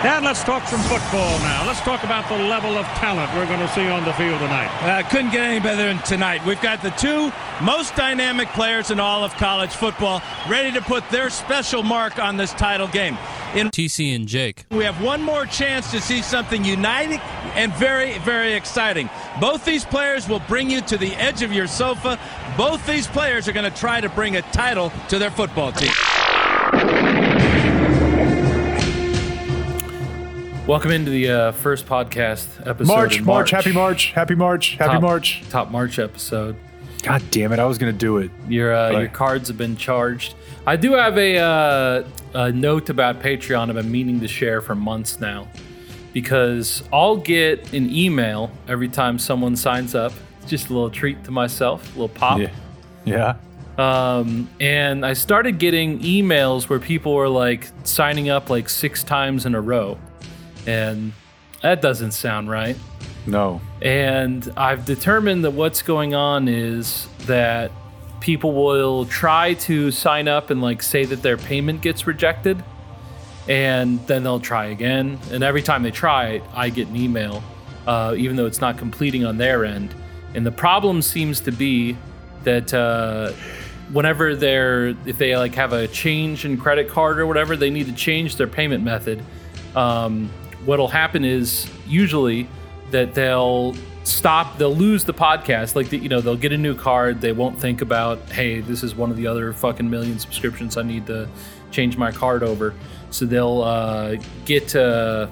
And let's talk some football now. Let's talk about the level of talent we're going to see on the field tonight. Uh, couldn't get any better than tonight. We've got the two most dynamic players in all of college football ready to put their special mark on this title game. In TC and Jake. We have one more chance to see something uniting and very, very exciting. Both these players will bring you to the edge of your sofa. Both these players are going to try to bring a title to their football team. Welcome into the uh, first podcast episode. March, March, happy March, happy March, happy top, March. Top March episode. God damn it! I was gonna do it. Your uh, your cards have been charged. I do have a, uh, a note about Patreon I've been meaning to share for months now, because I'll get an email every time someone signs up. It's just a little treat to myself, a little pop. Yeah. Yeah. Um, and I started getting emails where people were like signing up like six times in a row and that doesn't sound right. No. And I've determined that what's going on is that people will try to sign up and like say that their payment gets rejected and then they'll try again and every time they try i get an email uh, even though it's not completing on their end and the problem seems to be that uh, whenever they're if they like have a change in credit card or whatever they need to change their payment method um, what'll happen is usually that they'll stop they'll lose the podcast. Like the, you know they'll get a new card. They won't think about hey this is one of the other fucking million subscriptions i need to change my card over. So they'll uh, get uh,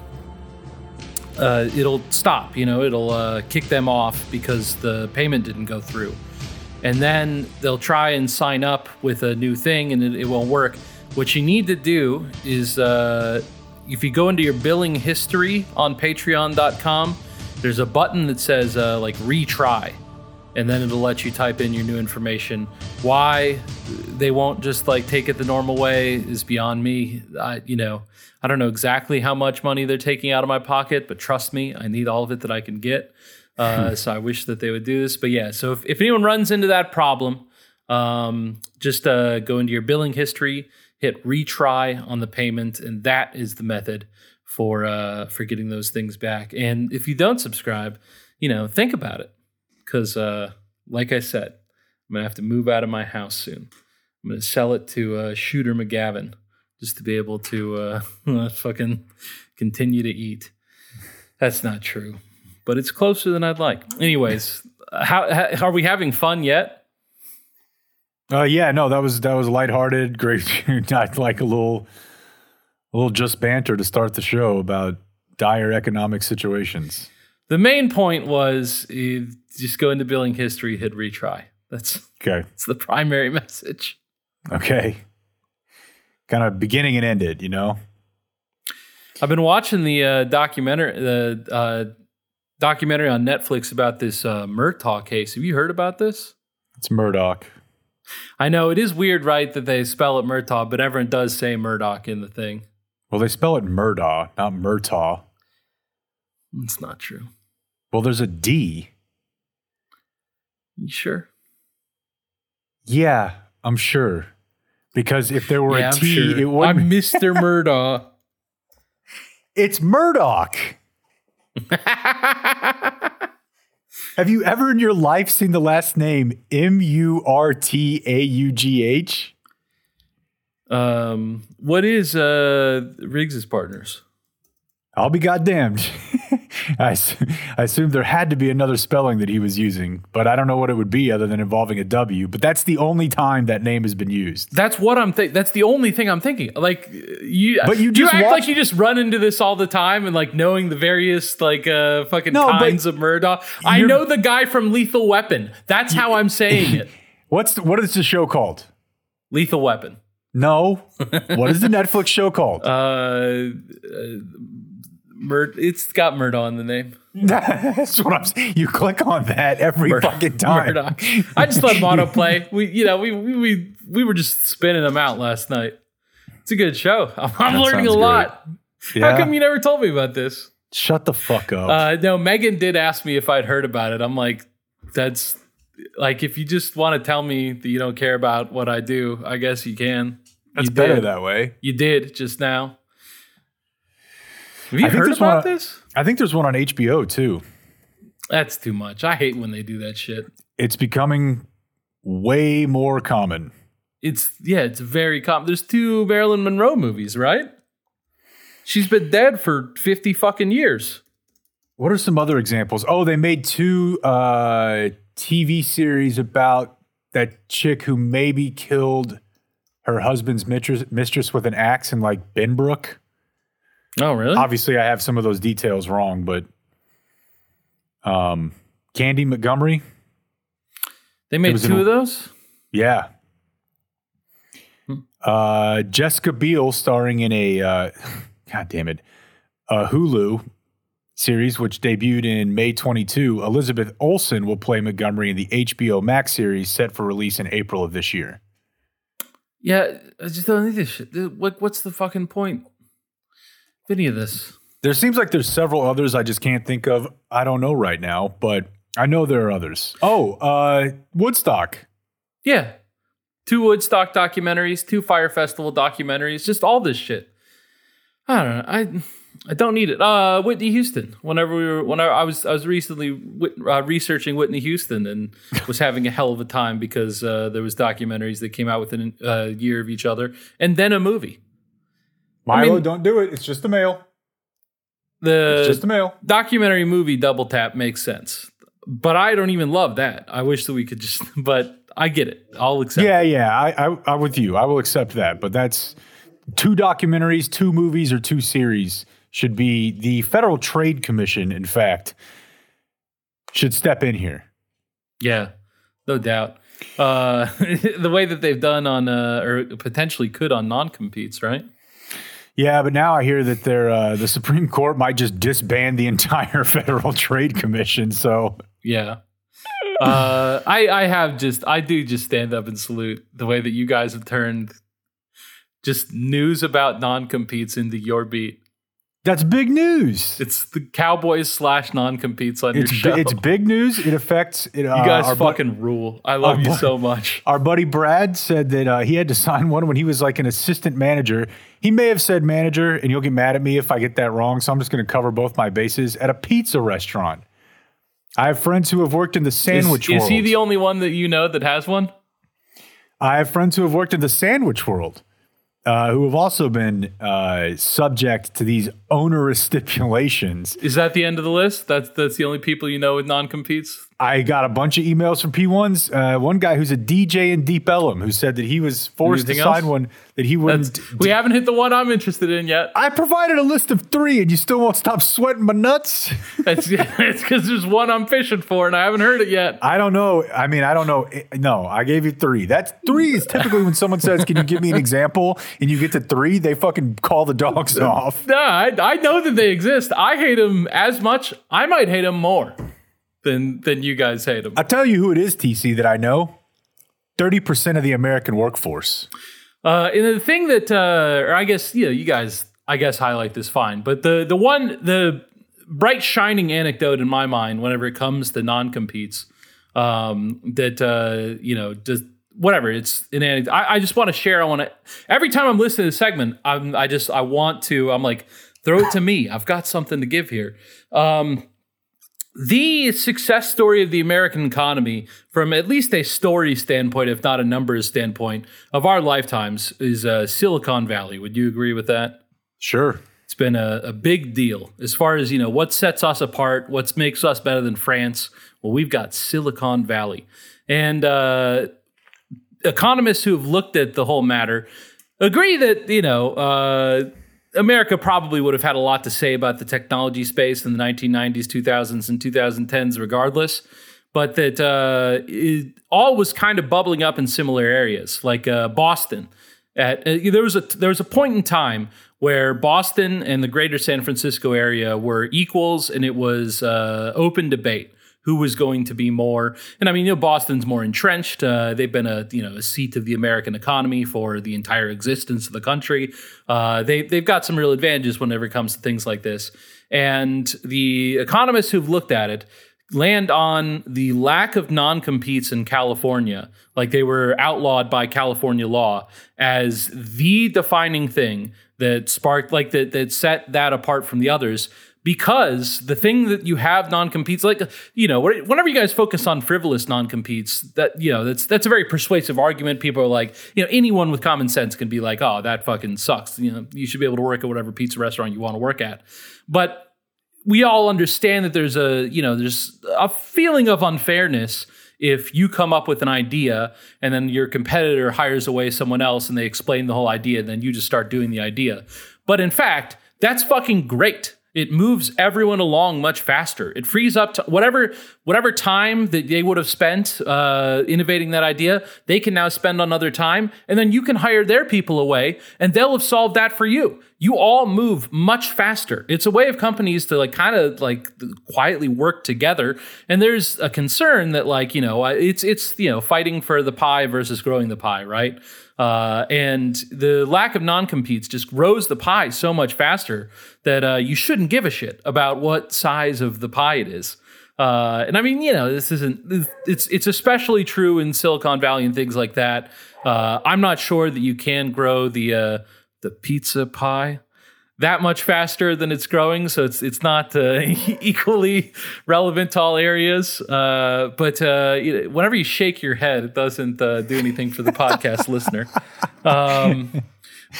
uh, it'll stop you know it'll uh, kick them off because the payment didn't go through. And then they'll try and sign up with a new thing and it, it won't work. What you need to do is uh, if you go into your billing history on patreon.com, there's a button that says uh, like retry, and then it'll let you type in your new information. Why they won't just like take it the normal way is beyond me. I, you know, I don't know exactly how much money they're taking out of my pocket, but trust me, I need all of it that I can get. Uh, so I wish that they would do this. But yeah, so if, if anyone runs into that problem, um, just uh, go into your billing history hit retry on the payment, and that is the method for uh, for getting those things back. And if you don't subscribe, you know, think about it, because uh, like I said, I'm gonna have to move out of my house soon. I'm gonna sell it to uh, Shooter McGavin just to be able to uh, fucking continue to eat. That's not true, but it's closer than I'd like. Anyways, how, how are we having fun yet? Uh, yeah, no, that was that was lighthearted, great. Not like a little, a little just banter to start the show about dire economic situations. The main point was uh, just go into billing history, hit retry. That's okay. It's the primary message. Okay. Kind of beginning and ended, you know. I've been watching the uh, documentary, the uh, documentary on Netflix about this uh, Murtaugh case. Have you heard about this? It's Murdoch. I know it is weird, right, that they spell it Murtaugh, but everyone does say Murdoch in the thing. Well, they spell it Murdaugh, not Murtaugh. It's not true. Well, there's a D. You sure? Yeah, I'm sure. Because if there were yeah, a T, sure. it would. I'm Mr. Murdaugh. it's Murdoch. Have you ever in your life seen the last name M U R T A U G H? Um, what is uh Riggs's partners? I'll be goddamned. I, I assume there had to be another spelling that he was using, but I don't know what it would be other than involving a W. But that's the only time that name has been used. That's what I'm thinking. That's the only thing I'm thinking. Like you, but you, just you act watch- like you just run into this all the time and like knowing the various like uh fucking No, kinds of Murdaugh. I know the guy from Lethal Weapon. That's how I'm saying it. What's the, what is the show called? Lethal Weapon. No. what is the Netflix show called? Uh, uh Mur- it's got Murdaugh in the name. That's what I'm saying. You click on that every fucking time. Murdoch. I just let him autoplay. We, you know, we, we we we were just spinning them out last night. It's a good show. I'm, I'm learning a sounds lot. Yeah. How come you never told me about this? Shut the fuck up. Uh, no, Megan did ask me if I'd heard about it. I'm like, that's like if you just want to tell me that you don't care about what I do, I guess you can. That's you better did. that way. You did just now. Have you I think heard there's one about on- this? I think there's one on HBO too. That's too much. I hate when they do that shit. It's becoming way more common. It's yeah, it's very common. There's two Marilyn Monroe movies, right? She's been dead for 50 fucking years. What are some other examples? Oh, they made two uh, TV series about that chick who maybe killed her husband's mistress, mistress with an axe in like Benbrook. Oh, really? Obviously, I have some of those details wrong, but um, Candy Montgomery, they made two an- of those? yeah. Hmm. Uh, Jessica Biel starring in a uh, God damn it, a Hulu series which debuted in May 22. Elizabeth Olsen will play Montgomery in the HBO Max series set for release in April of this year. Yeah, I just don't need this shit. What, what's the fucking point any of this? There seems like there's several others I just can't think of. I don't know right now, but I know there are others. Oh, uh, Woodstock. Yeah. Two Woodstock documentaries, two Fyre Festival documentaries, just all this shit. I don't know. I I don't need it. Uh, Whitney Houston. Whenever we were, whenever I was, I was recently uh, researching Whitney Houston and was having a hell of a time because uh, there was documentaries that came out within a year of each other, and then a movie. Milo, mean- don't do it. It's just the mail. The It's just the mail. documentary movie Double Tap makes sense, but I don't even love that. I wish that we could just, but I get it. I'll accept. Yeah, yeah. I, I, I'm with you. I will accept that. But that's two documentaries, two movies, or two series should be the Federal Trade Commission. In fact, should step in here. Yeah, no doubt. Uh, the way that they've done on, uh, or potentially could on non competes, right? Yeah, but now I hear that they're, uh, the Supreme Court might just disband the entire Federal Trade Commission. So Yeah. Uh, I I have just I do just stand up and salute the way that you guys have turned just news about non competes into your beat. That's big news. It's the Cowboys slash non competes on It's, your show. it's big news. It affects it. you guys our bu- fucking rule. I love you bu- so much. Our buddy Brad said that uh, he had to sign one when he was like an assistant manager. He may have said manager, and you'll get mad at me if I get that wrong. So I'm just going to cover both my bases at a pizza restaurant. I have friends who have worked in the sandwich is world. Is he the only one that you know that has one? I have friends who have worked in the sandwich world, uh, who have also been uh, subject to these onerous stipulations. Is that the end of the list? That's that's the only people you know with non competes. I got a bunch of emails from P1s. Uh, one guy who's a DJ in Deep Ellum who said that he was forced Anything to sign else? one that he wouldn't. We haven't hit the one I'm interested in yet. I provided a list of three, and you still won't stop sweating my nuts. It's it's because there's one I'm fishing for and I haven't heard it yet. I don't know. I mean, I don't know. No, I gave you three. That's three is typically when someone says, "Can you give me an example?" and you get to three, they fucking call the dogs off. Nah, I, I know that they exist. I hate them as much. I might hate them more than than you guys hate them. I'll tell you who it is, TC, that I know. Thirty percent of the American workforce. Uh, and the thing that, uh, or I guess you know, you guys, I guess highlight this fine, but the the one the bright shining anecdote in my mind whenever it comes to non competes, um, that uh, you know, just whatever it's an anecdote. I, I just want to share. I want to every time I'm listening to the segment, I'm I just I want to. I'm like throw it to me. I've got something to give here. Um, the success story of the American economy, from at least a story standpoint, if not a numbers standpoint, of our lifetimes, is uh, Silicon Valley. Would you agree with that? Sure. It's been a, a big deal as far as you know what sets us apart, what makes us better than France. Well, we've got Silicon Valley, and uh, economists who have looked at the whole matter agree that you know uh, America probably would have had a lot to say about the technology space in the 1990s, 2000s, and 2010s, regardless. But that uh, it all was kind of bubbling up in similar areas, like uh, Boston. At uh, there was a there was a point in time where Boston and the greater San Francisco area were equals, and it was uh, open debate who was going to be more. And I mean, you know, Boston's more entrenched. Uh, they've been a you know a seat of the American economy for the entire existence of the country. Uh, they they've got some real advantages whenever it comes to things like this. And the economists who've looked at it land on the lack of non-competes in California, like they were outlawed by California law, as the defining thing that sparked like that that set that apart from the others because the thing that you have non-competes like you know whenever you guys focus on frivolous non-competes that you know that's that's a very persuasive argument. People are like you know anyone with common sense can be like oh that fucking sucks. You know you should be able to work at whatever pizza restaurant you want to work at. But we all understand that there's a you know there's a feeling of unfairness if you come up with an idea and then your competitor hires away someone else and they explain the whole idea and then you just start doing the idea. But in fact that's fucking great it moves everyone along much faster. It frees up whatever whatever time that they would have spent uh, innovating that idea. They can now spend on other time, and then you can hire their people away, and they'll have solved that for you. You all move much faster. It's a way of companies to like kind of like quietly work together. And there's a concern that like you know it's it's you know fighting for the pie versus growing the pie, right? Uh, and the lack of non competes just grows the pie so much faster that uh, you shouldn't give a shit about what size of the pie it is. Uh, and I mean, you know, this isn't. It's it's especially true in Silicon Valley and things like that. Uh, I'm not sure that you can grow the uh, the pizza pie that much faster than it's growing, so it's it's not uh, equally relevant to all areas. Uh, but uh, whenever you shake your head, it doesn't uh, do anything for the podcast listener. Um,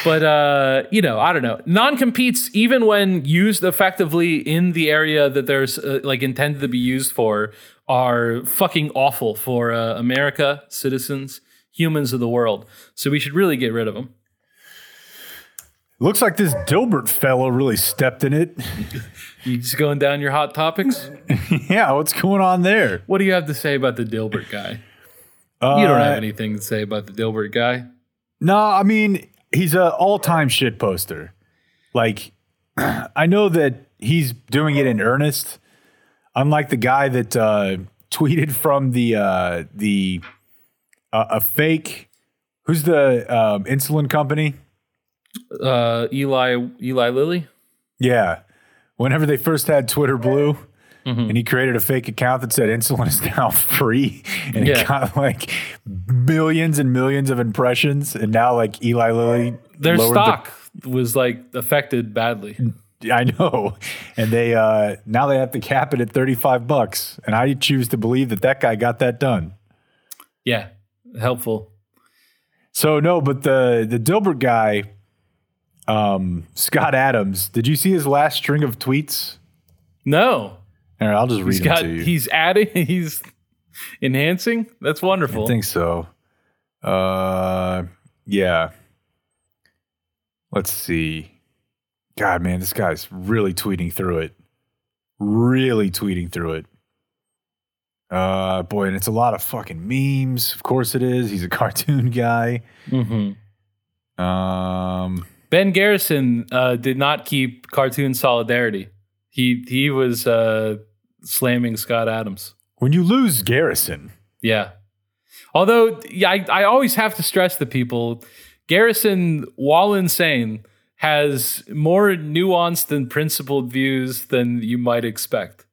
but uh, you know, I don't know. Non competes, even when used effectively in the area that there's uh, like intended to be used for, are fucking awful for America, citizens, humans of the world. So we should really get rid of them. Looks like this Dilbert fellow really stepped in it. you just going down your hot topics? yeah, what's going on there? What do you have to say about the Dilbert guy? Uh, you don't have anything to say about the Dilbert guy. No, I mean he's an all-time shit poster. Like I know that he's doing it in earnest, unlike the guy that uh, tweeted from the uh, the uh, a fake. Who's the um, insulin company? Uh, Eli Eli Lilly. Yeah, whenever they first had Twitter Blue, mm-hmm. and he created a fake account that said insulin is now free, and yeah. it got like millions and millions of impressions, and now like Eli Lilly, their stock the, was like affected badly. I know, and they uh, now they have to cap it at thirty five bucks, and I choose to believe that that guy got that done. Yeah, helpful. So no, but the the Dilbert guy um, Scott Adams. Did you see his last string of tweets? No. All right, I'll just read he's them got, to you. He's adding. He's enhancing. That's wonderful. I think so. Uh, yeah. Let's see. God, man, this guy's really tweeting through it. Really tweeting through it. Uh, boy, and it's a lot of fucking memes. Of course it is. He's a cartoon guy. Mm-hmm. Um. Ben Garrison uh, did not keep cartoon solidarity. He he was uh, slamming Scott Adams. When you lose Garrison, yeah. Although yeah, I, I always have to stress the people, Garrison, while insane, has more nuanced and principled views than you might expect.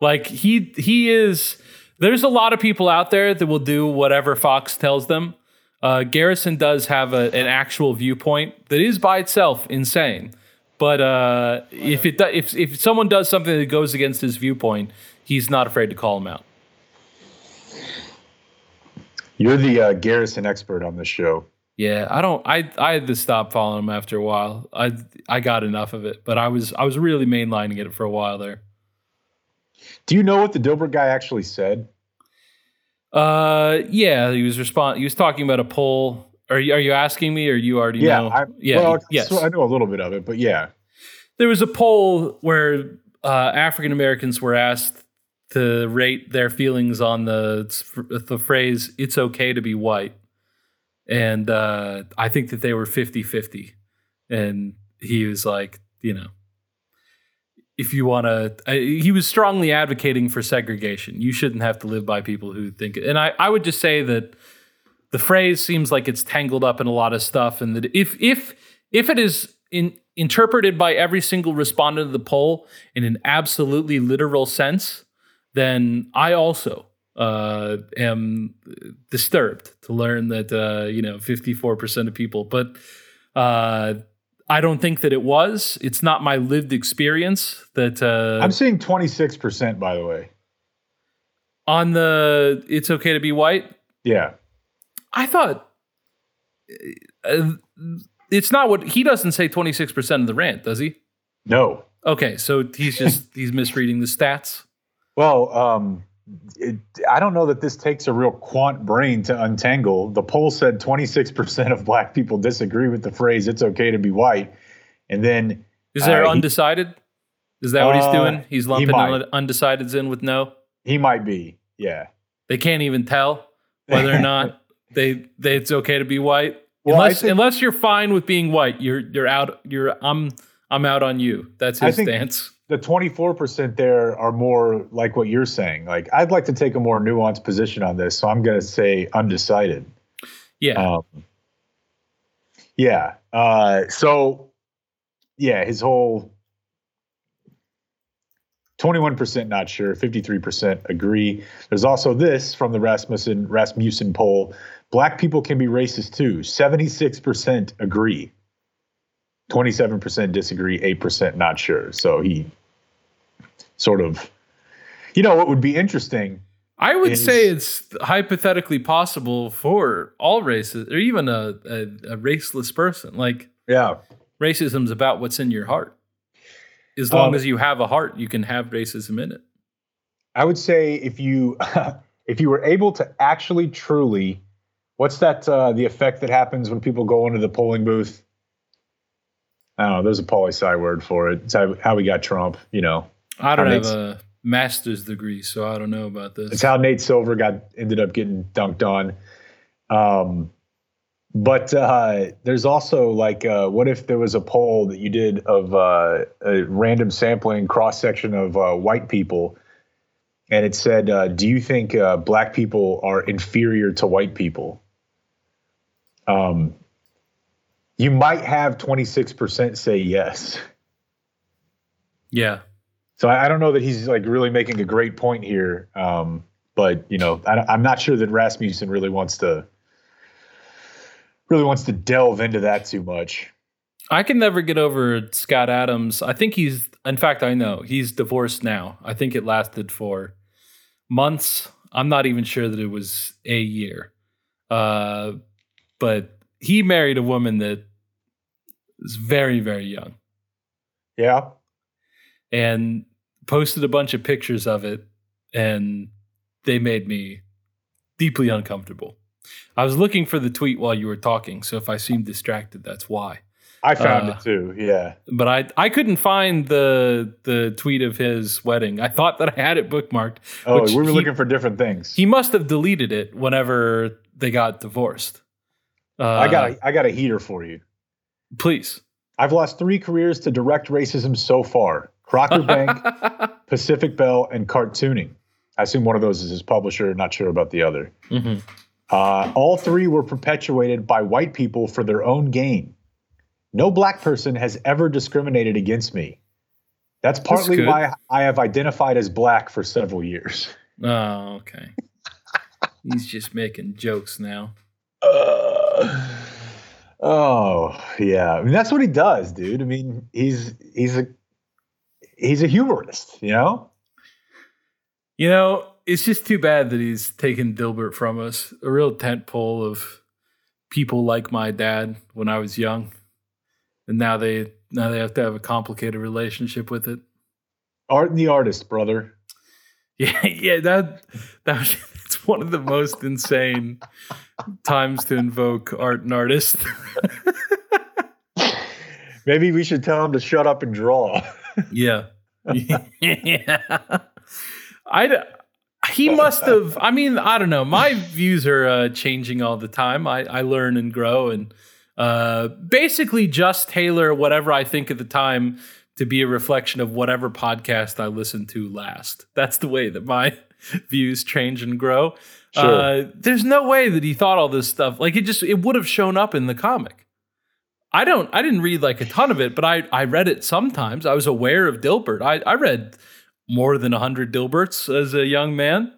Like he he is. There's a lot of people out there that will do whatever Fox tells them uh, Garrison does have a, an actual viewpoint that is by itself insane. But uh, if it do, if if someone does something that goes against his viewpoint, he's not afraid to call him out. You're the uh, Garrison expert on this show. Yeah, I don't. I I had to stop following him after a while. I I got enough of it, but I was I was really mainlining it for a while there. Do you know what the Dilbert guy actually said? Uh, yeah, he was respond. He was talking about a poll. Are you, are you asking me, or you already yeah, know? I, yeah, well, yes. So I know a little bit of it, but yeah, there was a poll where uh, African Americans were asked to rate their feelings on the the phrase "It's okay to be white," and uh, I think that they were 50-50. and he was like, you know, if you want to uh, he was strongly advocating for segregation. You shouldn't have to live by people who think and I, I would just say that the phrase seems like it's tangled up in a lot of stuff and that if if if it is in, interpreted by every single respondent of the poll in an absolutely literal sense then i also uh, am disturbed to learn that uh, you know 54% of people but uh, I don't think that it was. It's not my lived experience that uh, I'm seeing 26%, by the way. on the it's okay to be white. Yeah. I thought uh, it's not what he doesn't say 26% of the rant, does he? No. Okay, so he's just he's misreading the stats. Well, um, it, I don't know that this takes a real quant brain to untangle. The poll said 26% of black people disagree with the phrase "it's okay to be white," and then Is there Uh, he- undecided? Is that what he's Uh, doing? He's lumping un- undecideds in with no. he might be, yeah. They can't even tell whether or not they, they it's okay to be white. Well, unless think- unless you're fine with being white, you're you're out. You're I'm I'm out on you. That's I his think- stance. The 24% there are more like what you're saying. Like, I'd like to take a more nuanced position on this, so I'm going to say undecided. Yeah, Um, yeah. Uh, so, yeah, his whole 21% not sure, 53% agree. There's also this from the Rasmussen Rasmussen poll: Black people can be racist too. 76% agree. 27% disagree, 8% not sure. So he sort of, you know, what would be interesting I would is- say it's hypothetically possible for all races, or even a, a, a raceless person. Like Yeah. racism's about what's in your heart. As long Um, as you have a heart, you can have racism in it. I would say if you if you were able to actually truly what's that uh the effect that happens when people go into the polling booth? I don't know, there's a poli sci word for it. It's how, how we got Trump, you know. I don't have mean, a master's degree, so I don't know about this. It's how Nate Silver got ended up getting dunked on. Um but uh, there's also like, uh, what if there was a poll that you did of uh, a random sampling cross section of uh, white people, and it said, uh, "Do you think uh, black people are inferior to white people?" Um, you might have 26% say yes. yeah. So I, I don't know that he's like really making a great point here. Um, but you know, I, I'm not sure that Rasmussen really wants to really wants to delve into that too much. I can never get over Scott Adams. I think he's, in fact, I know he's divorced now. I think it lasted for months. I'm not even sure that it was a year. Uh, but he married a woman that was very, very young Yeah. and posted a bunch of pictures of it. And they made me deeply uncomfortable. I was looking for the tweet while you were talking. So if I seem distracted, that's why. I found Uh, it too. Yeah. but I I couldn't find the the tweet of his wedding. I thought that I had it bookmarked. Oh, we were he- looking for different things. He must have deleted it whenever they got divorced. Uh, I got a, I got a heater for you. please. I've lost three careers to direct racism so far: Crocker Bank, Pacific Bell, and cartooning. I assume one of those is his publisher. Not sure about the other. Mhm. Uh, all three were perpetuated by white people for their own gain. No black person has ever discriminated against me. That's partly good. why I have identified as black for several years. Oh, okay. He's just making jokes now. Uh, oh yeah, I mean that's what he does, dude. I mean he's he's a he's a humorist, you know. You know, it's just too bad that he's taken Dilbert from us. A real tent pole of people like my dad when I was young, and now they now they have to have a complicated relationship with it. Art and the artist, brother. Yeah, yeah, that that was one of the most insane times to invoke art and artist. Maybe we should tell him to shut up and draw. yeah. yeah. I he must have I mean, I don't know. My views are uh, changing all the time. I I learn and grow and uh basically just tailor whatever I think at the time to be a reflection of whatever podcast I listened to last. That's the way that my views change and grow. Sure. Uh, there's no way that he thought all this stuff. Like it just it would have shown up in the comic. I don't I didn't read like a ton of it, but I I read it sometimes. I was aware of Dilbert. I I read more than 100 Dilberts as a young man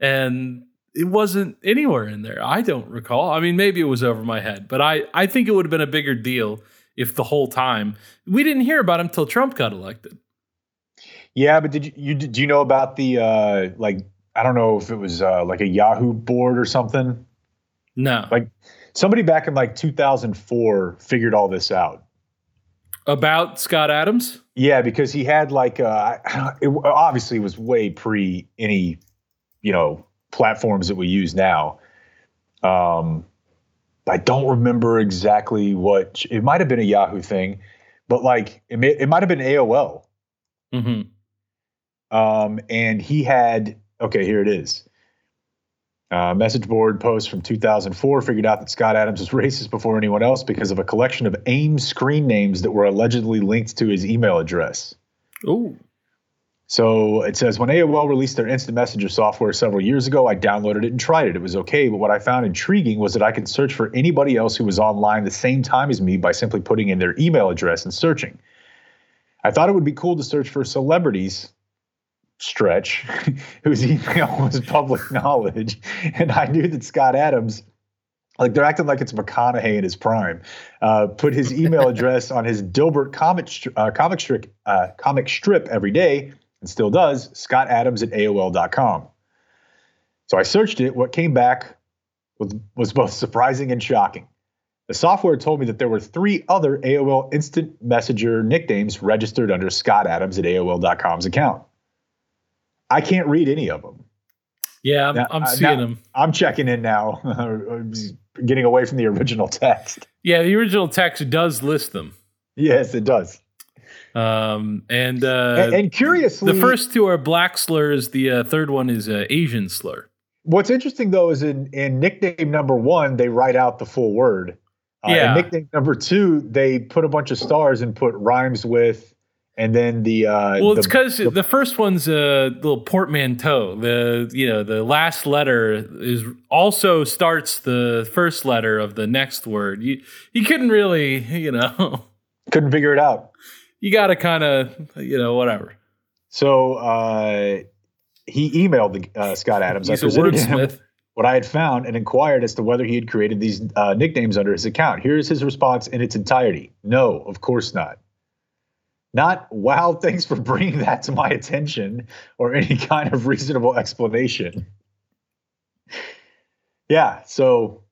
and it wasn't anywhere in there. I don't recall. I mean, maybe it was over my head, but I I think it would have been a bigger deal if the whole time we didn't hear about him till Trump got elected. Yeah, but did you, you do you know about the uh like I don't know if it was uh like a Yahoo board or something? No, Like somebody back in like 2004 figured all this out. about Scott Adams. Yeah, because he had like uh it obviously was way pre any you know platforms that we use now. Um I don't remember exactly what it might have been a Yahoo thing, but like it, may, it might have been AOL. hmm Um, and he had okay, here it is. Uh, message board post from 2004 figured out that Scott Adams was racist before anyone else because of a collection of AIM screen names that were allegedly linked to his email address. Oh, So it says when AOL released their instant messenger software several years ago, I downloaded it and tried it. It was okay, but what I found intriguing was that I could search for anybody else who was online the same time as me by simply putting in their email address and searching. I thought it would be cool to search for celebrities stretch whose email was public knowledge and I knew that Scott Adams like they're acting like it's McConaughey in his prime. Uh, put his email address on his Dilbert comic uh, comic strip uh, comic strip every day and still does, Scott Adams at AOL.com. So I searched it. What came back was, was both surprising and shocking. The software told me that there were three other AOL Instant Messenger nicknames registered under Scott Adams at AOL.com's account. I can't read any of them. yeah, I'm, Now- I'm uh, seeing now- him. I'm checking in now, getting away from the original text. Yeah, the original text does list them. Yes, it does. Um, and uh, and, and curiously, the first two are black slurs. The uh, third one is uh, Asian slur. What's interesting though is in in nickname number one, they write out the full word. Uh, in Yeah. nickname number two, they put a bunch of stars and put rhymes with, and then the uh, Well, the- it's because the, first one's a little portmanteau. The you know the last letter is also starts the first letter of the next word. You you couldn't really you know couldn't figure it out. you got to kind of you know whatever. So uh, he emailed the, uh, Scott Adams. He's I a presented him what I had found and inquired as to whether he had created these uh, nicknames under his account. Here's his response in its entirety: No, of course not. Not wow, thanks for bringing that to my attention, or any kind of reasonable explanation. Yeah, so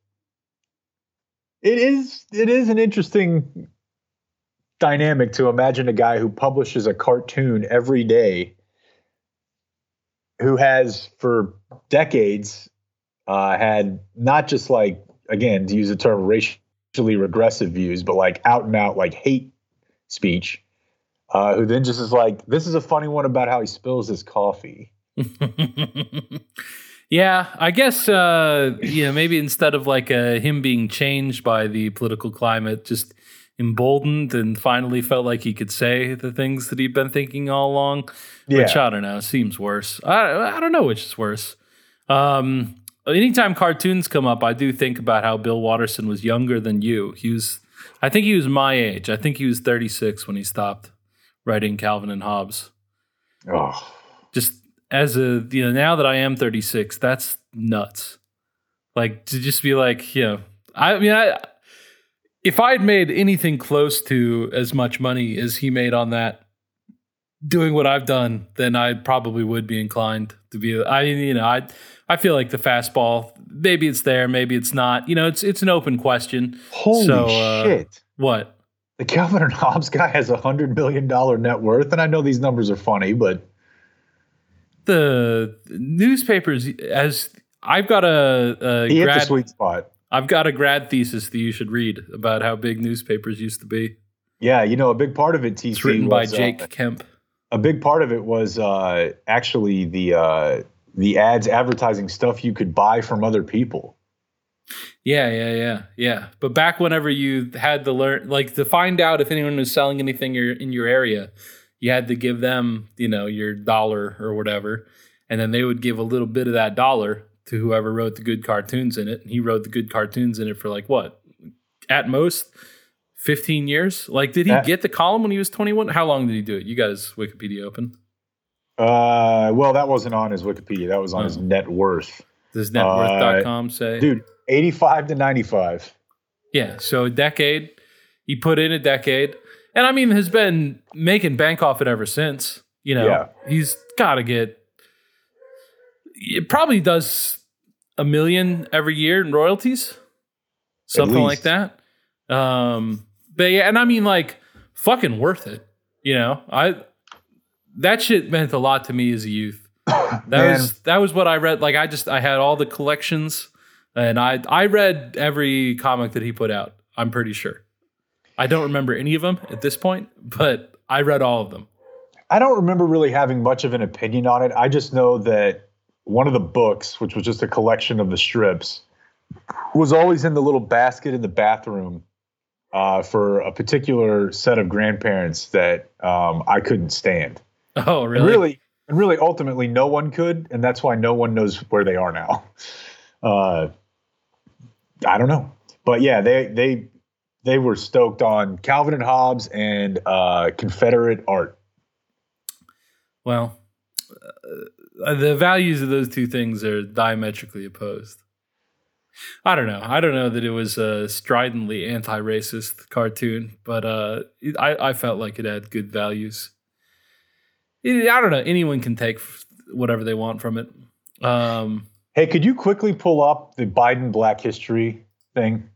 it is it is an interesting dynamic to imagine a guy who publishes a cartoon every day who has for decades uh, had not just like again to use the term racially regressive views but like out and out like hate speech uh, who then just is like this is a funny one about how he spills his coffee yeah, I guess uh, you know maybe instead of like uh, him being changed by the political climate, just emboldened and finally felt like he could say the things that he'd been thinking all along. Yeah. Which I don't know, seems worse. I I don't know which is worse. Um, anytime cartoons come up, I do think about how Bill Watterson was younger than you. He was, I think he was my age. I think he was 36 when he stopped writing Calvin and Hobbes oh just as a you know now that I am 36, that's nuts. Like to just be like, you know, I mean, I if I'd made anything close to as much money as he made on that, doing what I've done, then I probably would be inclined to be. I you know, I I feel like the fastball. Maybe it's there, maybe it's not. You know, it's it's an open question. holy So, uh, shit What? The calvin and hobbes guy has a hundred million dollar net worth and i know these numbers are funny but The newspapers as I've got a, a he hit the grad sweet spot I've got a grad thesis that you should read about how big newspapers used to be. yeah you know a big part of it tc It's written by was, uh, Jake Kemp. a big part of it was uh, actually the uh, the ads advertising stuff you could buy from other people. Yeah, yeah, yeah, yeah. But back whenever you had to learn, like to find out if anyone was selling anything in your area, you had to give them, you know, your dollar or whatever, and then they would give a little bit of that dollar to whoever wrote the good cartoons in it. And he wrote the good cartoons in it for like what, at most, fifteen years. Like, did he Uh, get the column when he was twenty one? How long did he do it? You guys, Wikipedia open. Uh, well, that wasn't on his Wikipedia. That was on his Oh. net worth. Does networth.com say? Dude, 85 to 95. Yeah, so a decade. He put in a decade, and I mean has been making bank off it ever since. You know, Yeah. he's got to get. It probably does a million every year in royalties, something like that. Um, but yeah, and I mean like fucking worth it. You know, I that shit meant a lot to me as a youth. That Man. was that was what I read. Like I just I had all the collections, and I I read every comic that he put out. I'm pretty sure. I don't remember any of them at this point, but I read all of them. I don't remember really having much of an opinion on it. I just know that one of the books, which was just a collection of the strips, was always in the little basket in the bathroom uh, for a particular set of grandparents that um, I couldn't stand. Oh, And really? really, and really, ultimately, no one could, and that's why no one knows where they are now. Uh, I don't know, but yeah, they they they were stoked on Calvin and Hobbes and uh, Confederate art. Well, uh, the values of those two things are diametrically opposed. I don't know. I don't know that it was a stridently anti-racist cartoon, but uh, I, I felt like it had good values. I don't know. Anyone can take whatever they want from it. Um, Hey, could you quickly pull up the Biden Black History thing?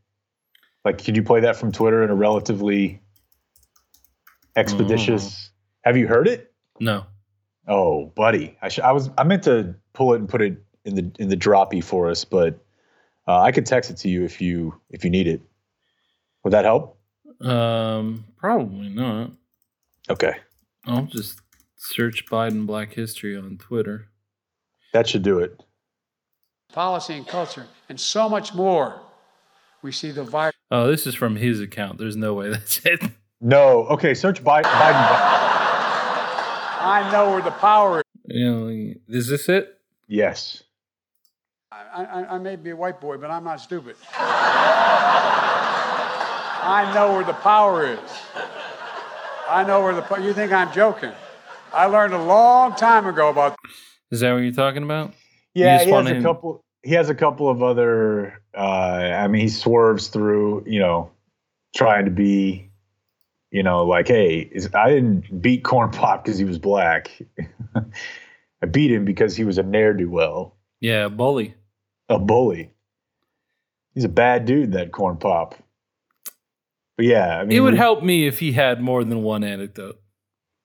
Like, could you play that from Twitter in a relatively expeditious? Have you heard it? no. Oh, buddy, I, sh- I was I meant to pull it and put it in the in the droppy for us, but uh, I could text it to you if you if you need it. Would that help? Um, probably not. Okay, I'll just search Biden Black History on Twitter. that should do it. Policy and culture, and so much more. We see the virus. Oh, this is from his account. There's no way that's it. No, okay. Search Biden. Biden. I know where the power is. You know, is this it? Yes. I, I, I may be a white boy, but I'm not stupid. I know where the power is. I know where the po- you think I'm joking. I learned a long time ago about Is that what you're talking about? Yeah, he has a couple. He has a couple of other. Uh, I mean, he swerves through. You know, trying to be. You know, like, hey, is, I didn't beat Corn Pop because he was black. I beat him because he was a ne'er do well, Yeah, bully. a bully. He's a bad dude, that Corn Pop. But yeah, I mean, It would help me if he had more than one anecdote.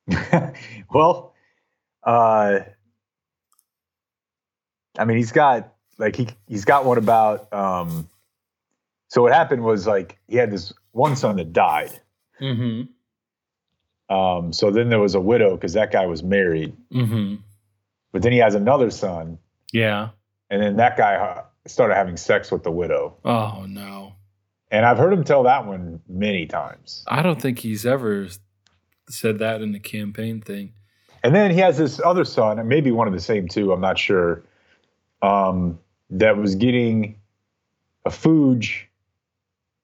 well, uh, I mean, he's got like he he's got one about. Um, so what happened was like he had this one son that died. Mm-hmm. Um, so then there was a widow because that guy was married, Mm-hmm. but then he has another son, Yeah. and then that guy uh, started having sex with the widow. Oh no. And I've heard him tell that one many times. I don't think he's ever said that in the campaign thing. And then he has this other son, and maybe one of the same two, I'm not sure, um, that was getting a fooge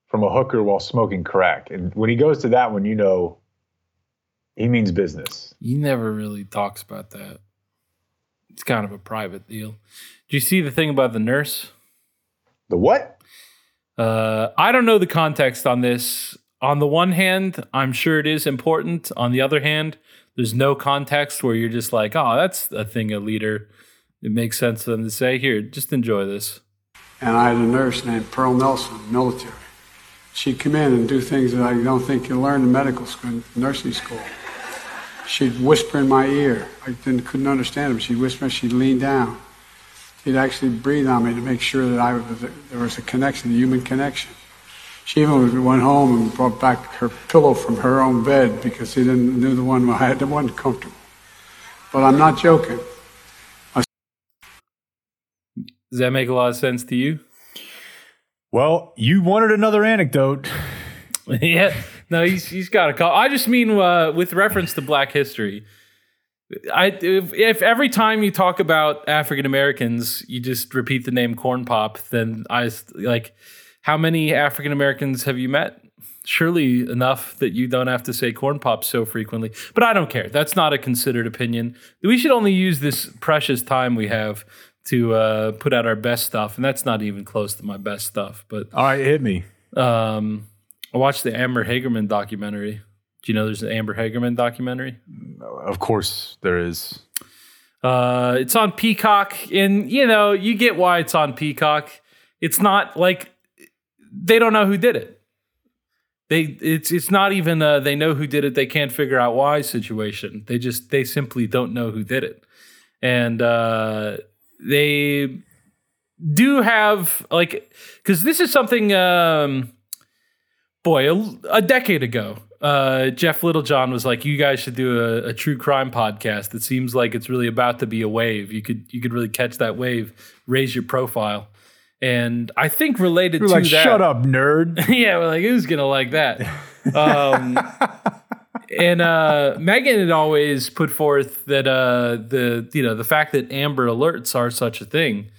from a hooker while smoking crack. And when he goes to that one, you know he means business. He never really talks about that. It's kind of a private deal. Do you see the thing about the nurse? The what? Uh, I don't know the context on this. On the one hand, I'm sure it is important. On the other hand, there's no context where you're just like, oh, that's a thing a leader. It makes sense for them to say, here, just enjoy this. and I had a nurse named Pearl Nelson, military. She'd come in and do things that I don't think you learn in medical school, nursing school. She'd whisper in my ear. I didn't, couldn't understand her. She'd whisper. She'd lean down. She'd actually breathe on me to make sure that I was, there was a connection, a human connection. She even went home and brought back her pillow from her own bed because she didn't knew the one I had that wasn't comfortable. But I'm not joking. Does that make a lot of sense to you? Well, you wanted another anecdote. yeah. No, he's he's got a call. I just mean uh, with reference to Black history. I if, if every time you talk about African Americans, you just repeat the name Corn Pop, then I like how many African Americans have you met? Surely enough that you don't have to say corn pop so frequently. But I don't care. That's not a considered opinion. We should only use this precious time we have to uh, put out our best stuff, and that's not even close to my best stuff. But All right, hit me. um, I watched the Amber Hagerman documentary. Do you know there's an Amber Hagerman documentary? Of course, there is. Uh, it's on Peacock, and you know you get why it's on Peacock. It's not like they don't know who did it. They it's it's not even a, they know who did it. They can't figure out why situation. They just they simply don't know who did it, and uh, they do have like because this is something. Um, boy, a, a decade ago, uh, Jeff Littlejohn was like, "You guys should do a, a, true crime podcast. It seems like it's really about to be a wave. You could you could really catch that wave, raise your profile." And I think related we're to like, that, shut up, nerd. yeah, we're like, who's gonna like that? Um, and uh, Megan had always put forth that uh, the you know the fact that Amber Alerts are such a thing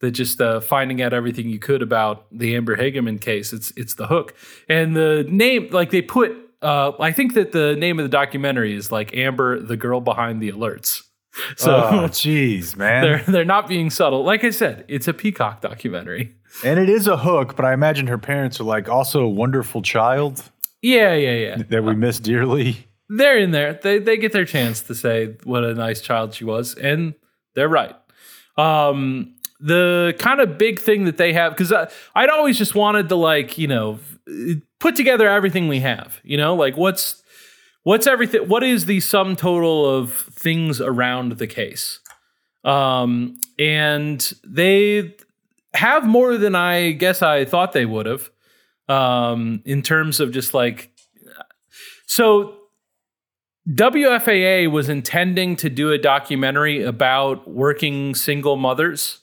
that just uh, finding out everything you could about the Amber Hagerman case. It's it's the hook, and the name like they put. Uh, I think that the name of the documentary is like Amber, the girl behind the alerts. So, oh, jeez, man. They're they're not being subtle. Like I said, it's a Peacock documentary, and it is a hook. But I imagine her parents are like also a wonderful child. Yeah, yeah, yeah. That we miss dearly. They're in there. They they get their chance to say what a nice child she was, and they're right. Um, the kind of big thing that they have because I'd always just wanted to like you know put together everything we have. You know, like what's what's everything what is the sum total of things around the case um and they have more than i guess i thought they would have um in terms of just like so WFAA was intending to do a documentary about working single mothers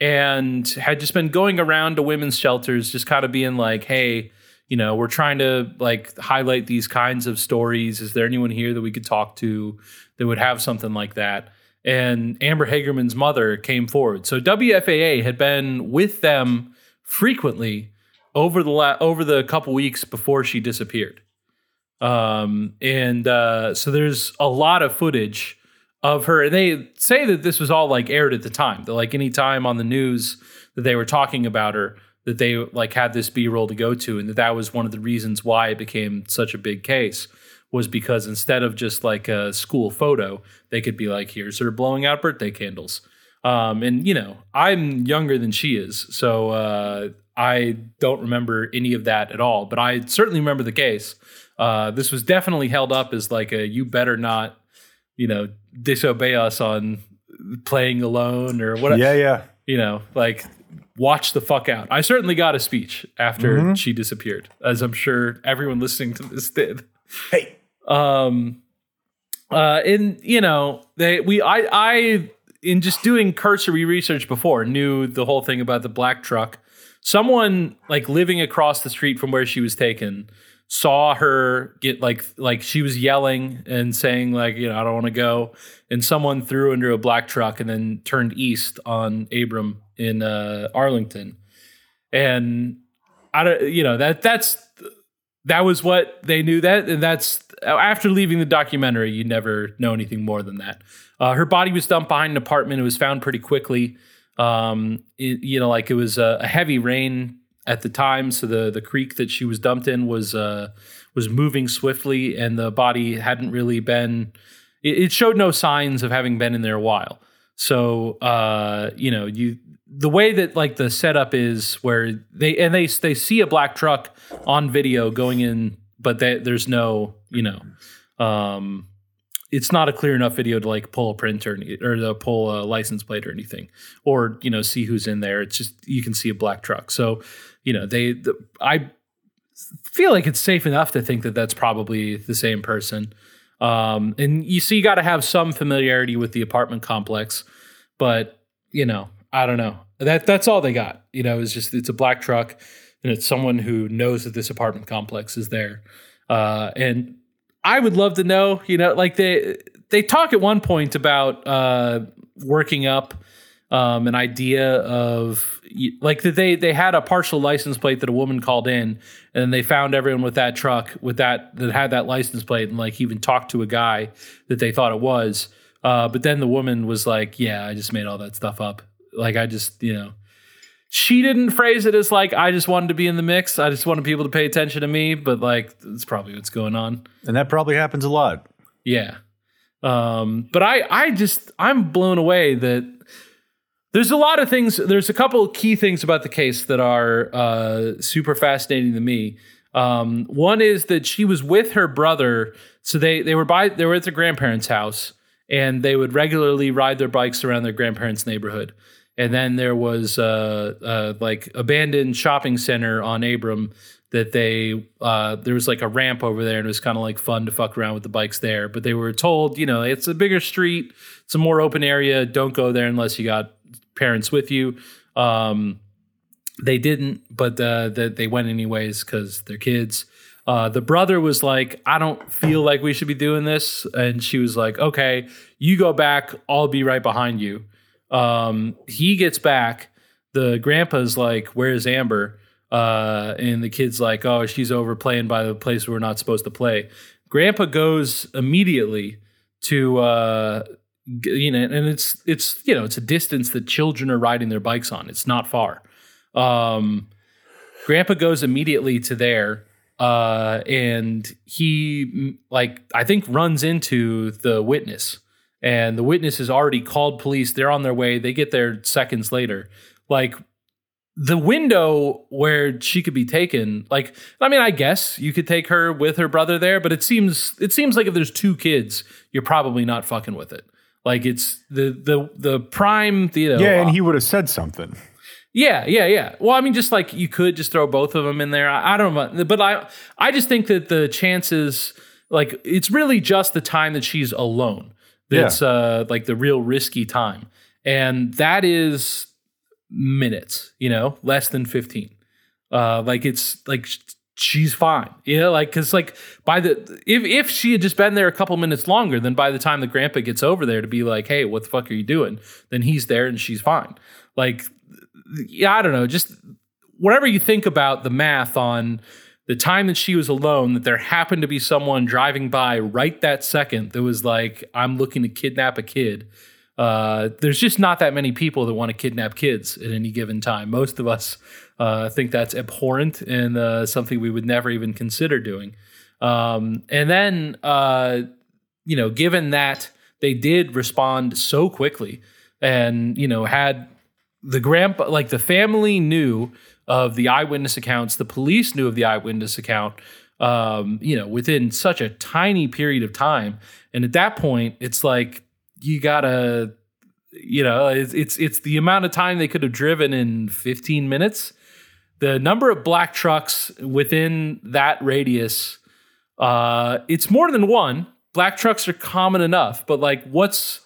and had just been going around to women's shelters just kind of being like hey you know we're trying to like highlight these kinds of stories. Is there anyone here that we could talk to that would have something like that? And amber hagerman's mother came forward. So wfaa had been with them frequently over the la- over the couple weeks before she disappeared. Um, and uh, so there's a lot of footage of her. And they say that this was all like aired at the time that like any time on the news that they were talking about her that they like had this b-roll to go to and that that was one of the reasons why it became such a big case was because instead of just like a school photo they could be like here's her blowing out birthday candles. Um, and you know i'm younger than she is so uh, i don't remember any of that at all but i certainly remember the case uh, this was definitely held up as like a you better not you know disobey us on playing alone or whatever Yeah, yeah. you know like watch the fuck out. I certainly got a speech after Mm-hmm. she disappeared, as I'm sure everyone listening to this did. Hey. Um, uh, and you know, they we I I in just doing cursory research before knew the whole thing about the black truck. Someone like living across the street from where she was taken saw her get like like she was yelling and saying like you know I don't want to go and someone threw into a black truck and then turned east on Abram in uh, Arlington. And I don't you know that that's that was what they knew that and that's after leaving the documentary you never know anything more than that. Uh, her body was dumped behind an apartment. It was found pretty quickly um, it, you know like it was a, a heavy rain at the time so the the creek that she was dumped in was uh, was moving swiftly and the body hadn't really been it, it showed no signs of having been in there a while. So uh, you know you the way that like the setup is where they and they they see a black truck on video going in but they, there's no you know um it's not a clear enough video to like pull a print or or to pull a license plate or anything or you know see who's in there. It's just you can see a black truck. So you know they the, i feel like it's safe enough to think that that's probably the same person. Um and you see you got to have some familiarity with the apartment complex but you know i don't know. That that's all they got. You know it's just it's a black truck and it's someone who knows that this apartment complex is there. Uh and I would love to know, you know, like they they talk at one point about uh, working up um, an idea of like that they they had a partial license plate that a woman called in, and they found everyone with that truck with that that had that license plate, and like even talked to a guy that they thought it was. Uh, but then the woman was like, "Yeah, I just made all that stuff up. Like I just, you know." She didn't phrase it as like I just wanted to be in the mix. I just wanted people to pay attention to me, but like that's probably what's going on. And that probably happens a lot. Yeah. Um, but I I just I'm blown away that there's a lot of things. There's a couple key things about the case that are uh, super fascinating to me. Um, one is that she was with her brother, so they they were by they were at their grandparents' house, and they would regularly ride their bikes around their grandparents' neighborhood. And then there was uh, uh, like abandoned shopping center on Abram that they uh, there was like a ramp over there and it was kind of like fun to fuck around with the bikes there. But they were told, you know, it's a bigger street, it's a more open area. Don't go there unless you got parents with you. Um, they didn't, but uh, that they went anyways because they're kids. Uh, the brother was like, I don't feel like we should be doing this. And she was like, okay, you go back. I'll be right behind you. Um, he gets back. The grandpa's like, where's Amber? Uh, and the kid's like, oh, she's over playing by the place we're not supposed to play. Grandpa goes immediately to, uh, you know, and it's, it's, you know, it's a distance that children are riding their bikes on. It's not far. Um, Grandpa goes immediately to there uh, and he like I think runs into the witness, and the witness has already called police. They're on their way. They get there seconds later. Like the window where she could be taken. Like I mean, I guess you could take her with her brother there, but it seems it seems like if there's two kids, you're probably not fucking with it. Like it's the the the prime, you know, Yeah, and he uh, would have said something. yeah, yeah, yeah. Well, I mean, just like you could just throw both of them in there. I, I don't know, but I, I just think that the chances, like, it's really just the time that she's alone. That's uh, like the real risky time, and that is minutes. You know, less than fifteen. Uh, like it's like she's fine. You know, like because like by the if if she had just been there a couple minutes longer, then by the time the grandpa gets over there to be like, hey, what the fuck are you doing? Then he's there and she's fine. Like yeah, I don't know, just whatever you think about the math on the time that she was alone, that there happened to be someone driving by right that second that was like, I'm looking to kidnap a kid. Uh, there's just not that many people that want to kidnap kids at any given time. Most of us uh, think that's abhorrent and uh, something we would never even consider doing. Um, and then, uh, you know, given that they did respond so quickly and, you know, had the grandpa like the family knew of the eyewitness accounts. The police knew of the eyewitness account um, you know within such a tiny period of time. And at that point it's like you gotta you know it's it's, it's the amount of time they could have driven in 15 minutes. The number of black trucks within that radius uh it's more than one. Black trucks are common enough but like what's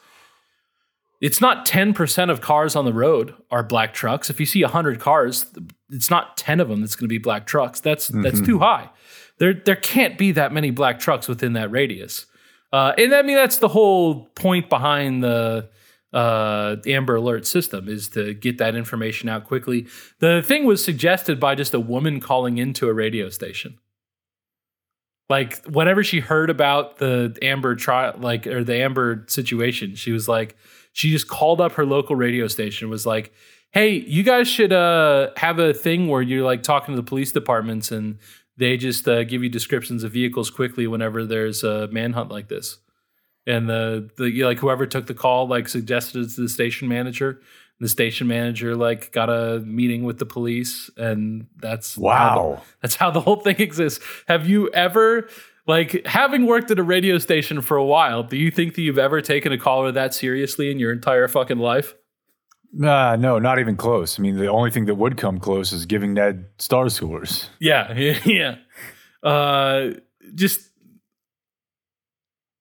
it's not 10% of cars on the road are black trucks. If you see 100 cars, it's not 10 of them that's going to be black trucks. That's that's too high. There there can't be that many black trucks within that radius. Uh, and I mean that's the whole point behind the uh, Amber Alert system is to get that information out quickly. The thing was suggested by just a woman calling into a radio station. Like whenever she heard about the Amber trial, like or the Amber situation, she was like, she just called up her local radio station and was like hey you guys should uh have a thing where you're like talking to the police departments and they just uh, give you descriptions of vehicles quickly whenever there's a manhunt like this. And the the like whoever took the call like suggested it to the station manager. The station manager like got a meeting with the police and that's how the- Wow. that's how the whole thing exists. Have you ever like having worked at a radio station for a while do you think that you've ever taken a caller that seriously in your entire fucking life Nah, no, not even close. I mean, the only thing that would come close is giving Ned star scores. yeah yeah uh just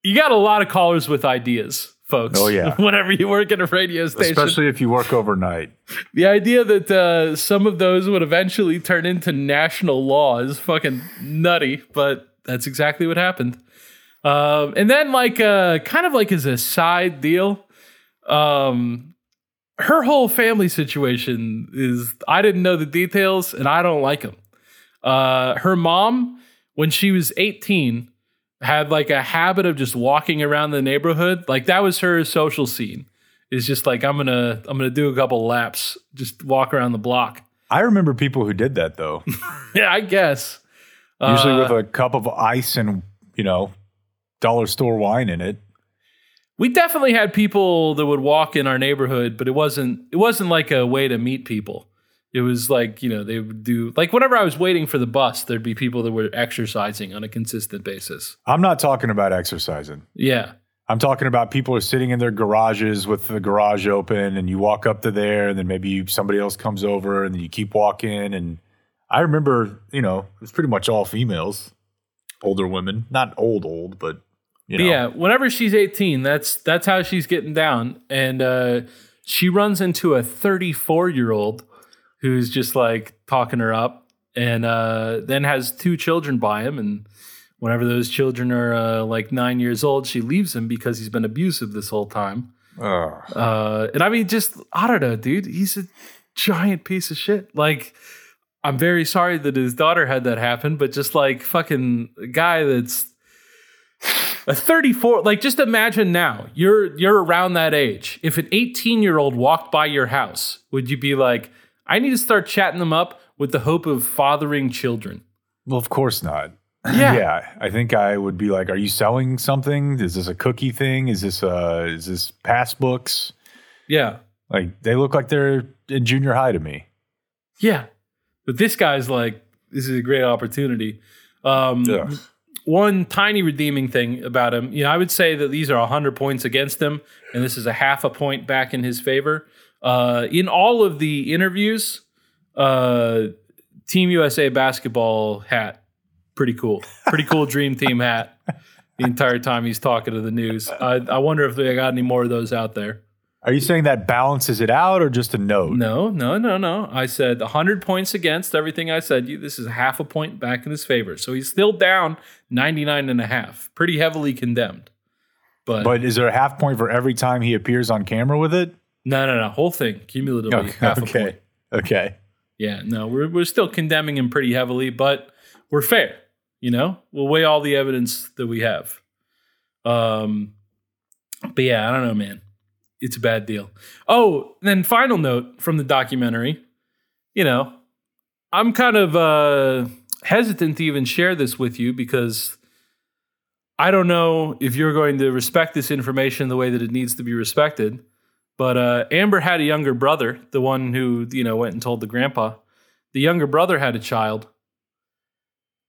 you got a lot of callers with ideas folks Oh, yeah. whenever you work at a radio station Especially if you work overnight. The idea that uh, some of those would eventually turn into national law is fucking nutty, but that's exactly what happened. Um, and then, like, uh, kind of like as a side deal, um, her whole family situation is I didn't know the details and I don't like them. Uh, her mom, when she was 18, had like a habit of just walking around the neighborhood. Like, that was her social scene is just like I'm gonna I'm gonna do a couple laps, just walk around the block. I remember people who did that though. Yeah, I guess. Usually Uh, with a cup of ice and, you know, dollar store wine in it. we definitely had people that would walk in our neighborhood, but it wasn't it wasn't like a way to meet people. It was like, you know, they would do like whenever I was waiting for the bus, there'd be people that were exercising on a consistent basis. I'm not talking about exercising. Yeah. I'm talking about people are sitting in their garages with the garage open and you walk up to there and then maybe somebody else comes over and then you keep walking and I remember, you know, it was pretty much all females, older women, not old old, but you But know. yeah, whenever she's 18, that's that's how she's getting down. And uh, she runs into a 34 year old who's just like talking her up, and uh, then has two children by him. And whenever those children are uh, like nine years old, she leaves him because he's been abusive this whole time. Ugh. Uh, and I mean, just I don't know, dude. He's a giant piece of shit. Like, I'm very sorry that his daughter had that happen, but just like fucking guy that's a 34. Like, just imagine now you're you're around that age. If an 18 year old walked by your house, would you be like, I need to start chatting them up with the hope of fathering children? Well, of course not. Yeah. yeah, I think I would be like, "Are you selling something? Is this a cookie thing? Is this uh is this pass books? Yeah. Like they look like they're in junior high to me." Yeah. But this guy's like, this is a great opportunity. Um, Yeah. one tiny redeeming thing about him, you know, I would say that these are 100 points against him, and this is a half a point back in his favor. Uh, in all of the interviews, uh, Team USA basketball hat, pretty cool. Pretty cool dream team hat the entire time he's talking to the news. I, I wonder if they got any more of those out there. Are you saying that balances it out or just a note? No, no, no, no. I said 100 points against everything I said. You, this is half a point back in his favor. So he's still down 99 and a half. Pretty heavily condemned. But, But is there a half point for every time he appears on camera with it? no, no, no. Whole thing cumulatively Okay. half a Okay. point. Okay. Yeah, no, we're we're still condemning him pretty heavily, but we're fair. You know, we'll weigh all the evidence that we have. Um, but yeah, I don't know, man. It's a bad deal. Oh, then final note from the documentary. You know, I'm kind of uh, hesitant to even share this with you because I don't know if you're going to respect this information the way that it needs to be respected. But uh, Amber had a younger brother, the one who you know went and told the grandpa. The younger brother had a child.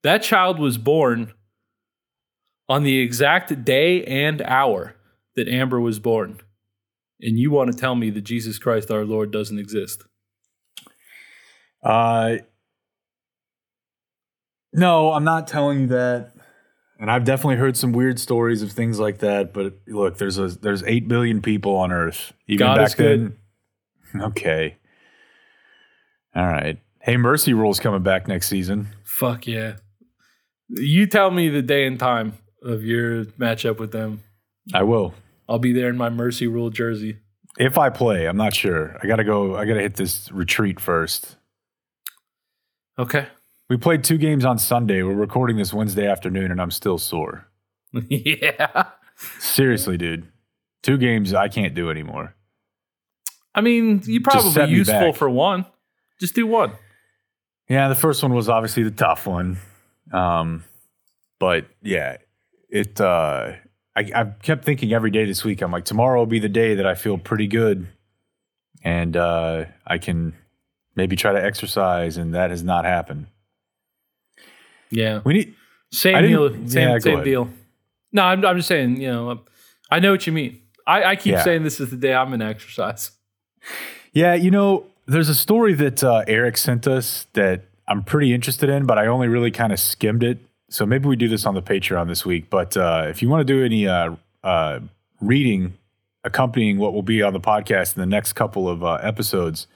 That child was born on the exact day and hour that Amber was born. And you want to tell me that Jesus Christ our Lord doesn't exist? Uh, no, I'm not telling you that. And I've definitely heard some weird stories of things like that. But look, there's a there's eight billion people on Earth. Even God back is good. then. Okay. All right. Hey, Mercy Rule's coming back next season. Fuck yeah. You tell me the day and time of your matchup with them. I will. I'll be there in my Mercy Rule jersey. If I play, I'm not sure. I gotta go. I gotta hit this retreat first. Okay. We played two games on Sunday. We're recording this Wednesday afternoon, and I'm still sore. yeah. Seriously, dude. Two games I can't do anymore. I mean, you probably useful for one. Just do one. Yeah, the first one was obviously the tough one. Um, but yeah, it. Uh, I, I kept thinking every day this week. I'm like, tomorrow will be the day that I feel pretty good, and uh, I can maybe try to exercise, and that has not happened. Yeah. We need. Same deal. Same, go same deal. No, I'm, I'm just saying, you know, I know what you mean. I, I keep Yeah. saying this is the day I'm going to exercise. Yeah, you know, there's a story that uh, Eric sent us that I'm pretty interested in, but I only really kind of skimmed it. So maybe we do this on the Patreon this week. But uh, if you want to do any uh, uh, reading accompanying what will be on the podcast in the next couple of uh, episodes,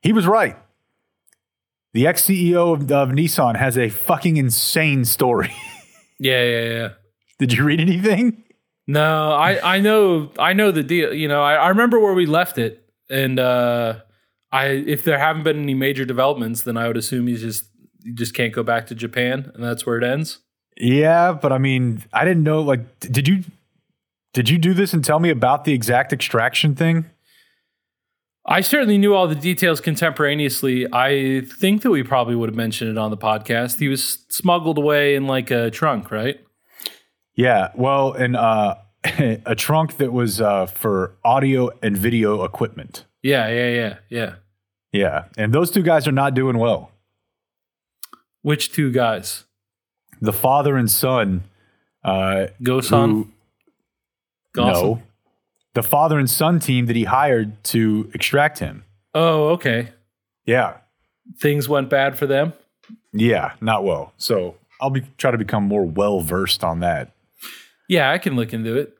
he was right. The ex CEO of, of Nissan has a fucking insane story. Yeah, yeah, yeah. Did you read anything? No, I, I know, I know the deal. You know, I, I remember where we left it, and uh, I, if there haven't been any major developments, then I would assume he's just, you just can't go back to Japan, and that's where it ends. Yeah, but I mean, I didn't know. Like, did you Did you do this and tell me about the exact extraction thing? I certainly knew all the details contemporaneously. I think that we probably would have mentioned it on the podcast. He was smuggled away in like a trunk, right? Yeah. Well, and uh, a trunk that was uh, for audio and video equipment. Yeah, yeah, yeah, yeah. Yeah. And those two guys are not doing well. Which two guys? The father and son. Uh, Ghosn? who- no. The father and son team that he hired to extract him. Oh, okay. Yeah. Things went bad for them. Yeah. Not well. So I'll be try to become more well versed on that. Yeah, I can look into it.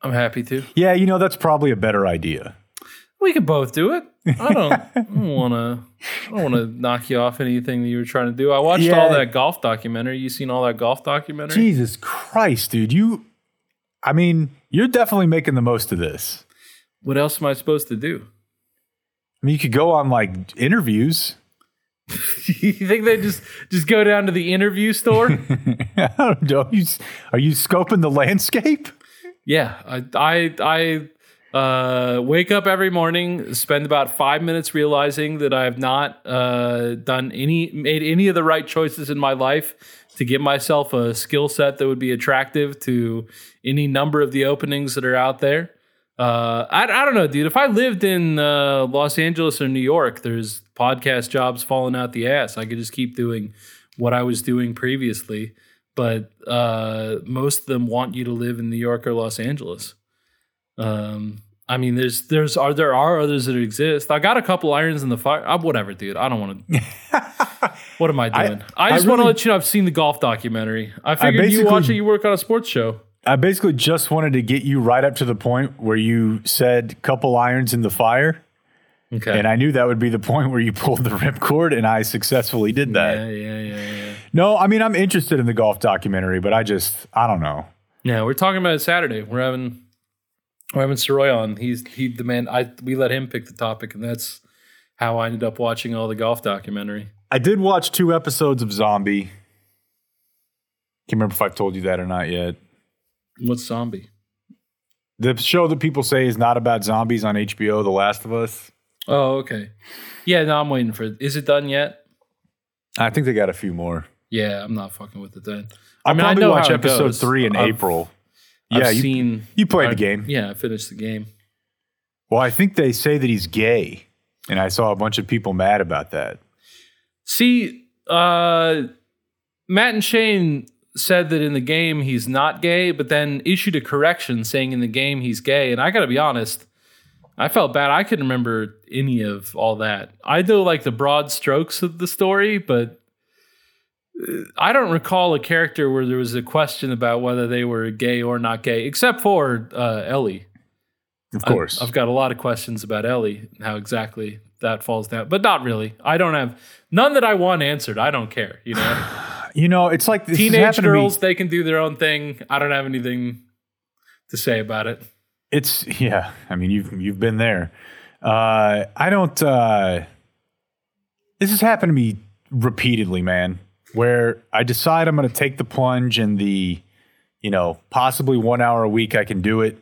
I'm happy to. Yeah. You know, that's probably a better idea. We could both do it. I don't, want to. I don't want to knock you off anything that you were trying to do. I watched Yeah. all that golf documentary. You seen all that golf documentary? Jesus Christ, dude. You, I mean, you're definitely making the most of this. What else am I supposed to do? I mean, you could go on like interviews. you think they just just go down to the interview store? I don't know. Are you, are you scoping the landscape? yeah, I I I uh, wake up every morning, spend about five minutes realizing that I have not uh, done any made any of the right choices in my life to give myself a skill set that would be attractive to any number of the openings that are out there. Uh, I, I don't know, dude. If I lived in uh, Los Angeles or New York, there's podcast jobs falling out the ass. I could just keep doing what I was doing previously. But uh, most of them want you to live in New York or Los Angeles. Um, I mean, there's there's are there are others that exist. I got a couple irons in the fire. Uh, whatever, dude. I don't want to. what am I doing? I, I just want to let you know I've seen the golf documentary. I figured you watch it. You work on a sports show. I basically just wanted to get you right up to the point where you said couple irons in the fire. Okay. And I knew that would be the point where you pulled the ripcord, and I successfully did that. yeah, yeah, yeah, yeah. No, I mean, I'm interested in the golf documentary, but I just, I don't know. Yeah, we're talking about it Saturday. We're having we're having Soroy on. He's he the man. I we let him pick the topic, and that's how I ended up watching all the golf documentary. I did watch two episodes of Zombie. Can't remember if I've told you that or not yet. What's zombie? The show that people say is not about zombies on HBO, The Last of Us. Oh, okay. Yeah, no, I'm waiting for it. Is it done yet? I think they got a few more. Yeah, I'm not fucking with it then. Mean, I probably know watch episode goes. three in I've- April. I've yeah, you, seen. you played I- the game. Yeah, I finished the game. Well, I think they say that he's gay, and I saw a bunch of people mad about that. See, uh, Matt and Shane said that in the game he's not gay, but then issued a correction saying in the game he's gay. And I got to be honest, I felt bad. I couldn't remember any of all that. I know like the broad strokes of the story, but I don't recall a character where there was a question about whether they were gay or not gay, except for uh, Ellie. Of course. I've got a lot of questions about Ellie and how exactly that falls down, but not really. I don't have none that I want answered. I don't care. You know, you know, it's like this teenage happened to me- girls they can do their own thing. I don't have anything to say about it. It's yeah. I mean, you've you've been there. Uh, I don't. Uh, this has happened to me repeatedly, man. Where I decide I'm going to take the plunge and the, you know, possibly one hour a week I can do it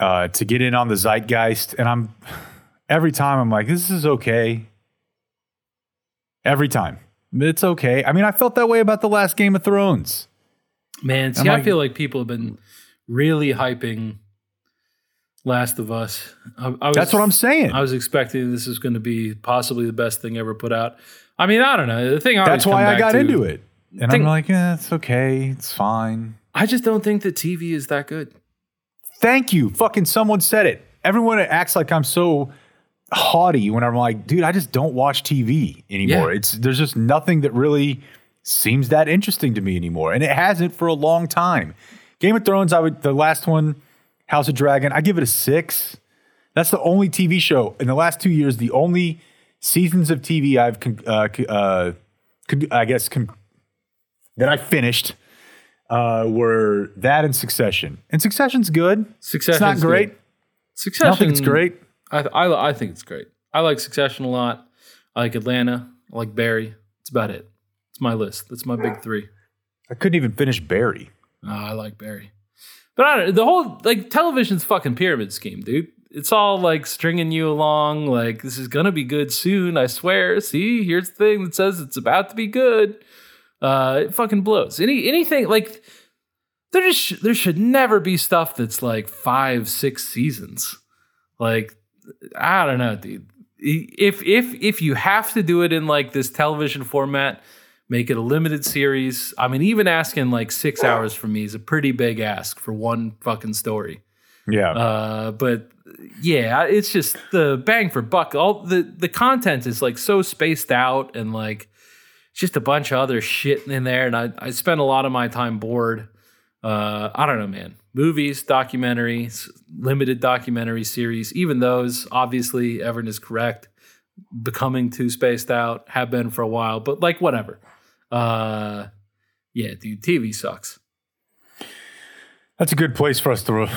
uh, to get in on the zeitgeist, and I'm every time I'm like, this is okay. Every time it's okay. I mean, I felt that way about the last Game of Thrones. Man, see, I'm I like- feel like people have been really hyping Last of Us. I, I was, That's what I'm saying. I was expecting this is going to be possibly the best thing ever put out. I mean, I don't know. The thing I That's why I got to- into it, and I'm like, eh, it's okay. It's fine. I just don't think that TV is that good. Thank you. Fucking someone said it. Everyone acts like I'm so haughty when I'm like, dude, I just don't watch TV anymore. Yeah. It's there's just nothing that really seems that interesting to me anymore, and it hasn't for a long time. Game of Thrones, I would the last one, House of Dragon, I give it a six. That's the only TV show in the last two years. The only seasons of TV I've, con- uh, uh, con- I guess, con- that I finished uh, were that and Succession. And Succession's good. Succession's it's not great. good. I Succession. don't think it's great. I, I I think it's great. I like Succession a lot. I like Atlanta. I like Barry. It's about it. It's my list. That's my big three. I couldn't even finish Barry. Ah, I like Barry. But I don't the whole like television's fucking pyramid scheme, dude. It's all like stringing you along, like this is gonna be good soon, I swear. See, here's the thing that says it's about to be good. Uh it fucking blows. Any anything like there just there should never be stuff that's like five, six seasons. Like I don't know, dude. If if if you have to do it in like this television format, make it a limited series. I mean, even asking like six hours from me is a pretty big ask for one fucking story. Yeah. Uh, but yeah, it's just the bang for buck. All the the content is like so spaced out and like just a bunch of other shit in there. And I I spend a lot of my time bored. Uh, I don't know, man. Movies, documentaries, limited documentary series, even those, obviously, Evan is correct. Becoming too spaced out, have been for a while, but like whatever. Uh, yeah, dude, TV sucks. That's a good place for us to.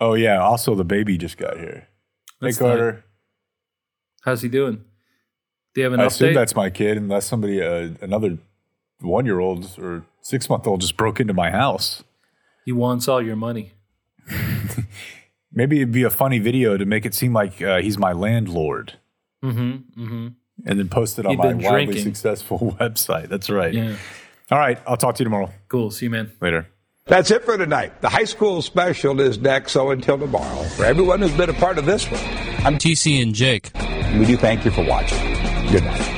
Oh yeah. Also, the baby just got here. That's hey Carter. How's he doing? Do you have an update. I update? assume that's my kid, unless somebody, uh, another one-year-old or six-month-old, just broke into my house. he wants all your money. Maybe it'd be a funny video to make it seem like uh, he's my landlord, Mm-hmm. Mm-hmm. and then post it on He'd my wildly drinking. successful website. That's right. Yeah. All right. I'll talk to you tomorrow. Cool. See you, man. Later. That's it for tonight. The high school special is next, so until tomorrow, for everyone who's been a part of this one, I'm TC and Jake. we do thank you for watching. Good night.